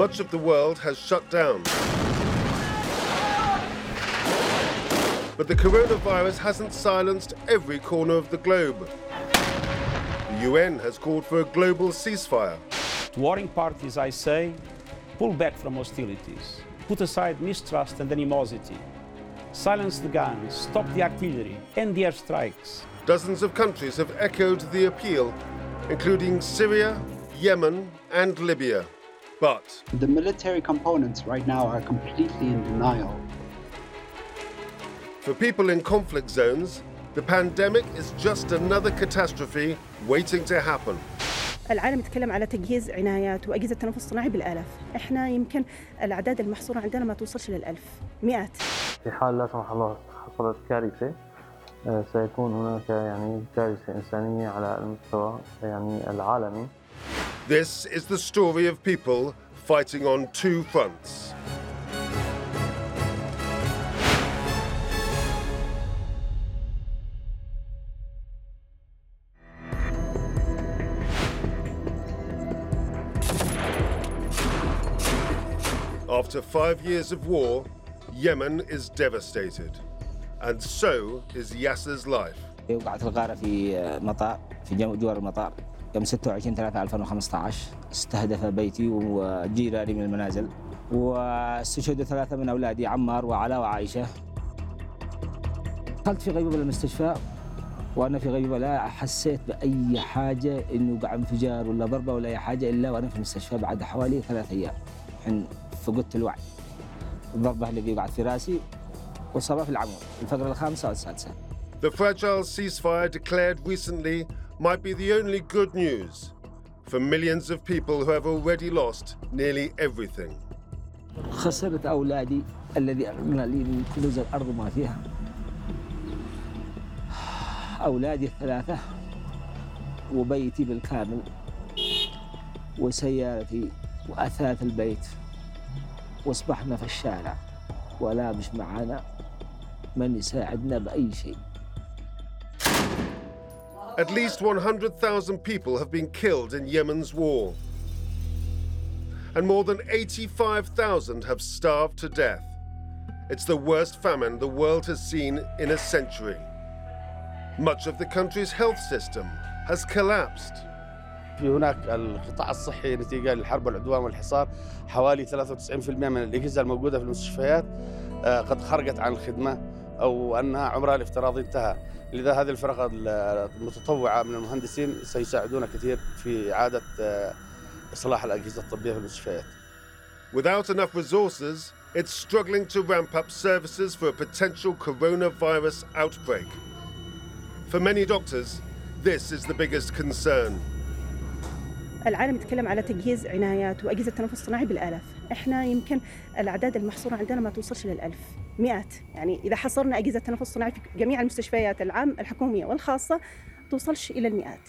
much of the world has shut down. But the coronavirus hasn't silenced every corner of the globe. The UN has called for a global ceasefire. Warring parties, I say, pull back from hostilities, put aside mistrust and animosity, silence the guns, stop the artillery, end the airstrikes. Dozens of countries have echoed the appeal, including Syria, Yemen, and Libya. But The military components right now are completely in denial. for people in conflict zones, the pandemic is just another catastrophe waiting to happen. العالم يتكلم على تجهيز عنايات واجهزه تنفس صناعي بالالاف، احنا يمكن الاعداد المحصوره عندنا ما توصلش للالف، مئات. في حال لا سمح الله حصلت كارثة آه، سيكون هناك يعني كارثة إنسانية على المستوى يعني العالمي this is the story of people fighting on two fronts. After five years of war, Yemen is devastated. And so is Yasser's life. يوم 26 3 2015 استهدف بيتي وجيراني من المنازل. واستشهدوا ثلاثة من أولادي عمار وعلاء وعائشة دخلت في غيبوبة المستشفى وأنا في غيبوبة لا حسيت بأي حاجة إنه وقع انفجار ولا ضربة ولا أي حاجة إلا وأنا في المستشفى بعد حوالي ثلاث أيام. حين فقدت الوعي. الضربة اللي وقعت في رأسي وإصابة في العمود. الفقرة الخامسة والسادسة. The fragile ceasefire declared recently might be the only good news for millions of people who have already lost nearly everything. خسرت أولادي الذي أغنى لي من كنوز الأرض وما فيها أولادي الثلاثة وبيتي بالكامل وسيارتي وأثاث البيت وأصبحنا في الشارع ولا مش معنا من يساعدنا بأي شيء At least 100,000 people have been killed in Yemen's war. And more than 85,000 have starved to death. It's the worst famine the world has seen in a century. Much of the country's health system has collapsed. في هناك القطاع الصحي نتيجة للحرب والعدوان والحصار حوالي 93% من الأجهزة الموجودة في المستشفيات آه، قد خرجت عن الخدمة أو أنها عمرها الافتراضي انتهى لذا هذه الفرق المتطوعة من المهندسين سيساعدون كثير في إعادة آه، إصلاح الأجهزة الطبية في المستشفيات Without enough resources, it's struggling to ramp up services for a potential coronavirus outbreak. For many doctors, this is the biggest concern. العالم يتكلم على تجهيز عنايات وأجهزة تنفس صناعي بالآلاف، إحنا يمكن الأعداد المحصورة عندنا ما توصلش للألف، مئات، يعني إذا حصرنا أجهزة تنفس صناعي في جميع المستشفيات العام الحكومية والخاصة توصلش إلى المئات.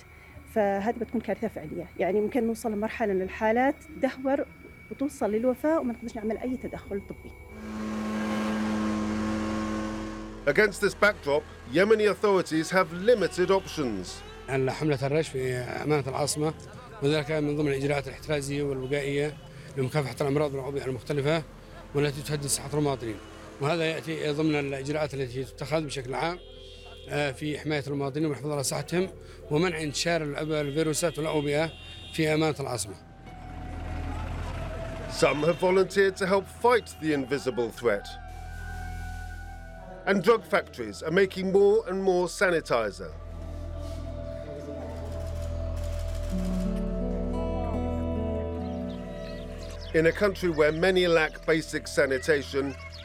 فهذه بتكون كارثة فعلية، يعني يمكن نوصل لمرحلة إن الحالات تدهور وتوصل للوفاة وما نقدرش نعمل أي تدخل طبي. Against this backdrop, Yemeni authorities have limited options. أن حملة الرش في أمانة العاصمة وذلك من ضمن الإجراءات الاحترازية والوقائية لمكافحة الأمراض والأوبئة المختلفة والتي تهدد صحة المواطنين وهذا يأتي ضمن الإجراءات التي تتخذ بشكل عام آه، في حماية المواطنين والحفاظ على صحتهم ومنع انتشار الفيروسات والأوبئة في أمانة العاصمة Some have volunteered to help fight the invisible threat. And drug factories are making more and more sanitizer. In a country where many lack basic sanitation,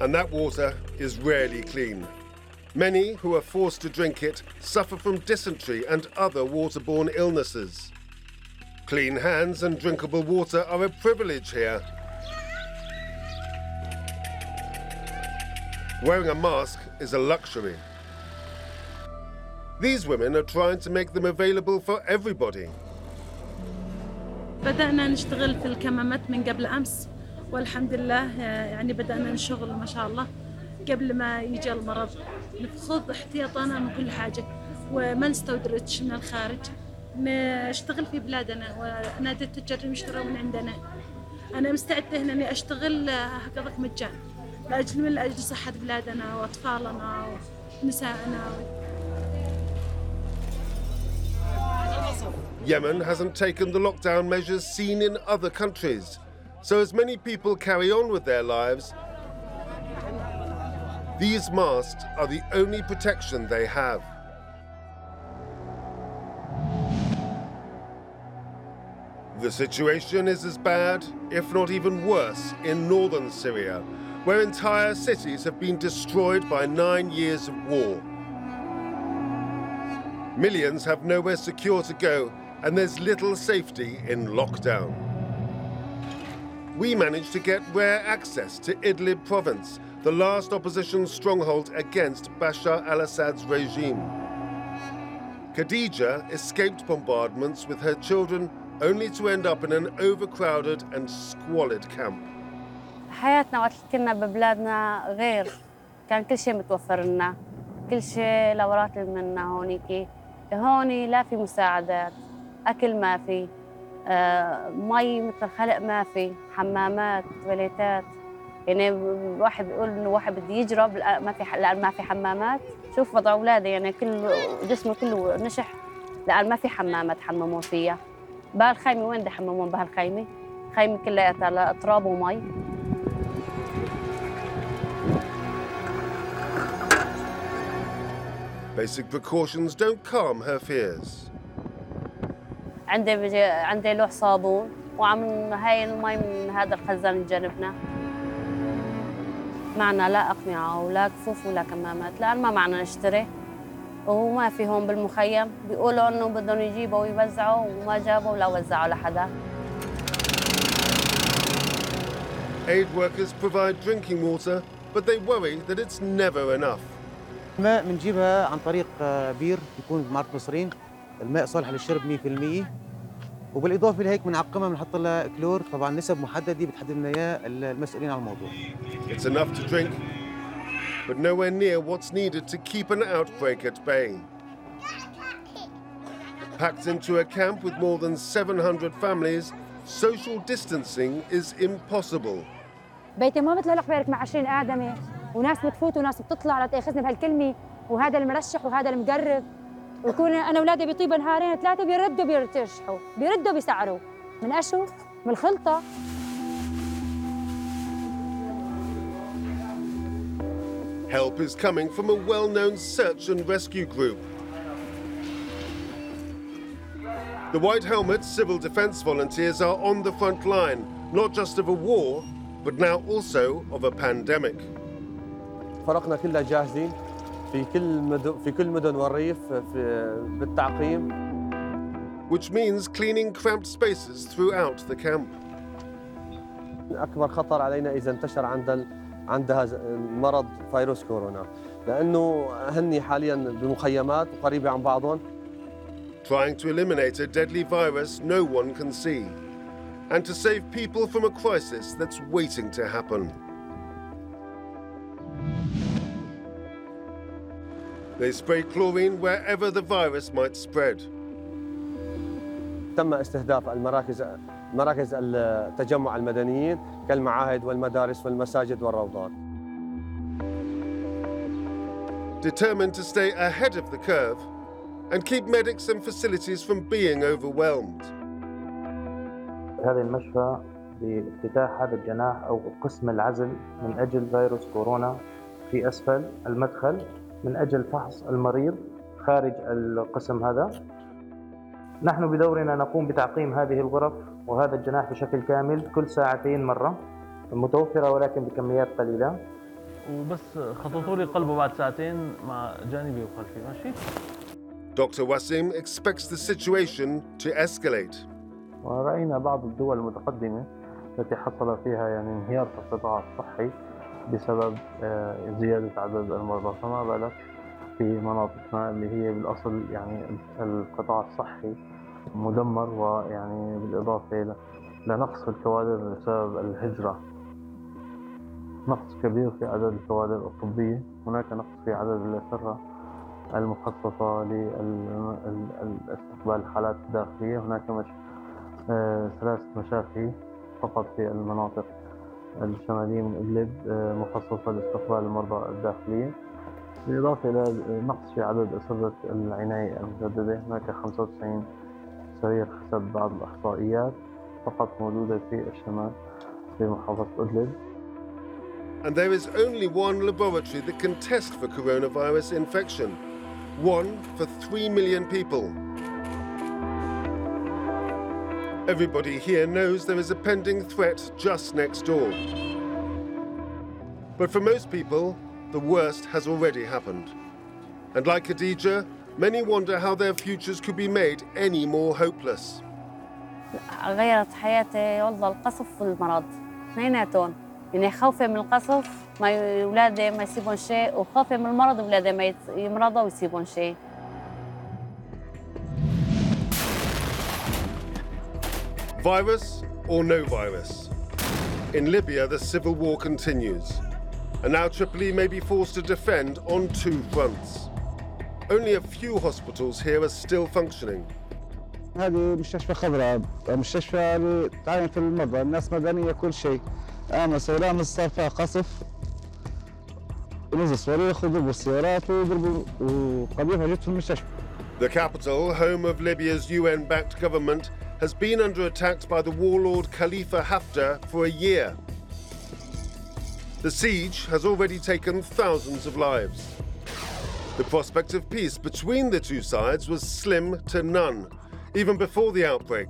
and that water is rarely clean. Many who are forced to drink it suffer from dysentery and other waterborne illnesses. Clean hands and drinkable water are a privilege here. Wearing a mask is a luxury. These women are trying to make them available for everybody. بدأنا نشتغل في الكمامات من قبل أمس والحمد لله يعني بدأنا نشغل ما شاء الله قبل ما يجي المرض. نخذ احتياطنا من كل حاجة وما نستوردش من الخارج. نشتغل في بلادنا ونادي التجار يشتروا من عندنا. أنا مستعدة هنا إني أشتغل هكذا مجان لأجل من أجل صحة بلادنا وأطفالنا ونسائنا. Yemen hasn't taken the lockdown measures seen in other countries. So, as many people carry on with their lives, these masks are the only protection they have. The situation is as bad, if not even worse, in northern Syria, where entire cities have been destroyed by nine years of war. Millions have nowhere secure to go, and there's little safety in lockdown We managed to get rare access to Idlib province, the last opposition stronghold against Bashar al Assad's regime. Khadija escaped bombardments with her children only to end up in an overcrowded and squalid camp. حياتنا وقت كنا ببلادنا غير كان كل شيء متوفر لنا كل شيء لورات منا هونيكي هوني لا في مساعدات اكل ما في آه، مي مثل خلق ما في حمامات تواليتات. يعني واحد بيقول إنه واحد بده يجرب ما في لأن ما في حمامات. شوف وضع اولادي يعني كل جسمه كله نشح. لأن ما في حمامات حممون فيها. بهالخيمة وين بدي يحممون بهالخيمة؟ خيمة كلها تراب ومي. Basic precautions don't calm her fears. عندي بجي عندي لوح صابون وعم هاي المي من هذا الخزان جنبنا. معنا لا أقنعة ولا كفوف ولا كمامات لأن ما معنا نشتري. وما في هون بالمخيم. بيقولوا إنه بدهم يجيبوا ويوزعوا وما جابوا ولا وزعوا لحدا. Aid workers provide drinking water, but they worry that it's never enough. الماء بنجيبها عن طريق بير يكون بمعرض مصرين الماء صالح للشرب 100% وبالإضافة لهيك بنعقمها بنحط لها كلور طبعا نسب محددة بتحدد لنا إياه المسؤولين عن الموضوع. It's enough to drink, but nowhere near what's needed to keep an outbreak at bay. Packed into a camp with more than 700 families, social distancing is impossible. بيتي ما بتلحق بيرك مع 20 آدمي وناس بتفوت وناس بتطلع لتاخذني بهالكلمة وهذا المرشح وهذا المقرب ويكون أنا اولادي بيطيب نهارين ثلاثة بيردوا بيرتشحوا بيردوا بيسعروا من اشو من الخلطه Help is coming from a well known search and rescue group. The White Helmet Civil Defence volunteers are on the front line, not just of a war, but now also of a pandemic. فرقنا كلها جاهزين في كل مدن في كل مدن والريف في بالتعقيم which means cleaning cramped spaces throughout the camp. اكبر خطر علينا اذا انتشر عند عند هذا المرض فيروس كورونا لأنه هني حاليا بمخيمات وقريبه عن بعضهم trying to eliminate a deadly virus no one can see and to save people from a crisis that's waiting to happen. They spray chlorine wherever the virus might spread. تم استهداف المراكز مراكز التجمع المدنيين كالمعاهد والمدارس والمساجد والروضات. Determined to stay ahead of the curve and keep medics and facilities from being overwhelmed. هذا المشفى بافتتاح هذا الجناح او قسم العزل من اجل فيروس كورونا في اسفل المدخل من أجل فحص المريض خارج القسم هذا نحن بدورنا نقوم بتعقيم هذه الغرف وهذا الجناح بشكل كامل كل ساعتين مرة متوفرة ولكن بكميات قليلة وبس خططوا لي قلبه بعد ساعتين مع جانبي وخلفي ماشي Dr. Wasim expects the situation to escalate. ورأينا بعض الدول المتقدمة التي حصل فيها يعني انهيار في القطاع الصحي بسبب آه، زيادة عدد المرضى. فما بالك في مناطقنا اللي هي بالأصل يعني القطاع الصحي مدمر ويعني بالإضافة لنقص الكوادر بسبب الهجرة. نقص كبير في عدد الكوادر الطبية. هناك نقص في عدد الأسرة المخصصة لاستقبال الحالات الداخلية هناك مش آه، ثلاث مشافي فقط في المناطق. الشمالية من إدلب آه، مخصصة لاستقبال المرضى الداخلية بالإضافة إلى نقص في عدد أسرة العناية المجددة هناك 95 سرير حسب بعض الإحصائيات فقط موجودة في الشمال في محافظة إدلب And there is only one laboratory that can test for coronavirus infection. One for 3 million people. Everybody here knows there is a pending threat just next door. But for most people, the worst has already happened. And like Khadija, many wonder how their futures could be made any more hopeless. غيرت حياتي والله القصف والمرض اثنيناتهم يعني خوفي من القصف ما اولادي ما يصيبون شيء وخوفي من المرض اولادي ما يمرضوا ويصيبون شيء Virus or no virus? In Libya, the civil war continues. And now Tripoli may be forced to defend on two fronts. Only a few hospitals here are still functioning. هذه مستشفى خضراء مستشفى تعين في المرضى الناس مدنية كل شيء امس ولامس صار فيها قصف ونزل صواريخ وضربوا السيارات وضربوا وقبلها جت في المستشفى The capital, home of Libya's UN-backed government, has been under attack by the warlord Khalifa Haftar for a year. The siege has already taken thousands of lives. The prospect of peace between the two sides was slim to none, even before the outbreak.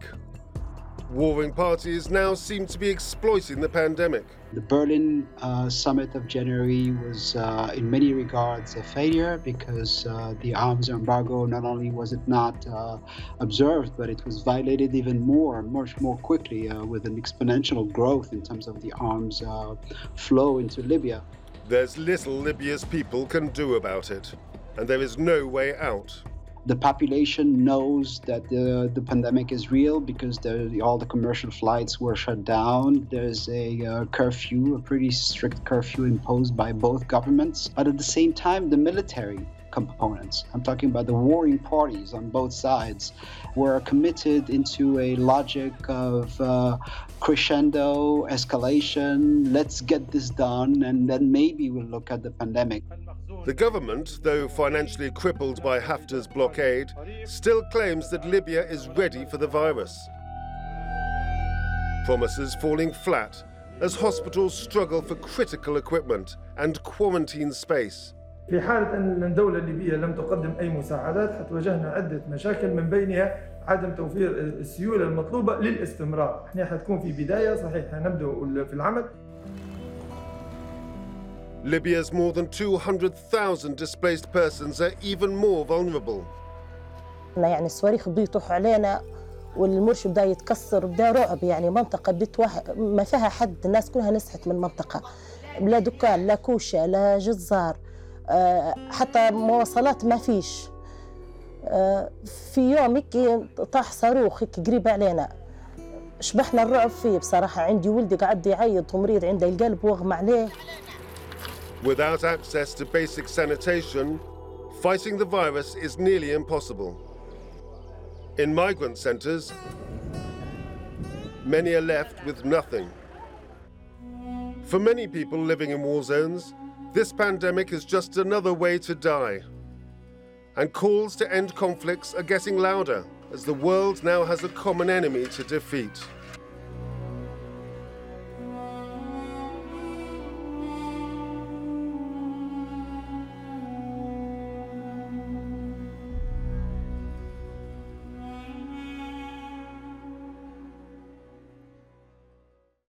Warring parties now seem to be exploiting the pandemic. The Berlin uh, summit of January was, uh, in many regards, a failure because uh, the arms embargo not only was it not uh, observed, but it was violated even more, much more quickly, uh, with an exponential growth in terms of the arms uh, flow into Libya. There's little Libya's people can do about it, and there is no way out the population knows that the, the pandemic is real because all the commercial flights were shut down. There's a uh, curfew, a pretty strict curfew imposed by both governments. But at the same time, the military components, I'm talking about the warring parties on both sides, were committed into a logic of uh, crescendo, escalation, let's get this done, and then maybe we'll look at the pandemic. The government, though financially crippled by Haftar's blockade, still claims that Libya is ready for the virus. Promises falling flat as hospitals struggle for critical equipment and quarantine space. في حالة أن الدولة الليبية لم تقدم أي مساعدات حتواجهنا عدة مشاكل من بينها عدم توفير السيولة المطلوبة للاستمرار. إحنا حتكون في بداية صحيح نبدأ في العمل. Libya's more than 200,000 displaced persons. Are even more vulnerable. يعني الصواريخ بده يطوحوا علينا والمرش بدا يتكسر بدا رعب. يعني منطقة بيت واحد ما فيها حد الناس كلها نسحت من المنطقة. لا دكان لا كوشة لا جزار. حتى مواصلات ما فيش آه، في يوم هيك طاح صاروخ قريب علينا شبحنا الرعب فيه بصراحة عندي ولدي قاعد يعيط ومريض عنده القلب واغمى عليه Without access to basic sanitation, fighting the virus is nearly impossible. In migrant centres, many are left with nothing. For many people living in war zones, this pandemic is just another way to die. And calls to end conflicts are getting louder as the world now has a common enemy to defeat.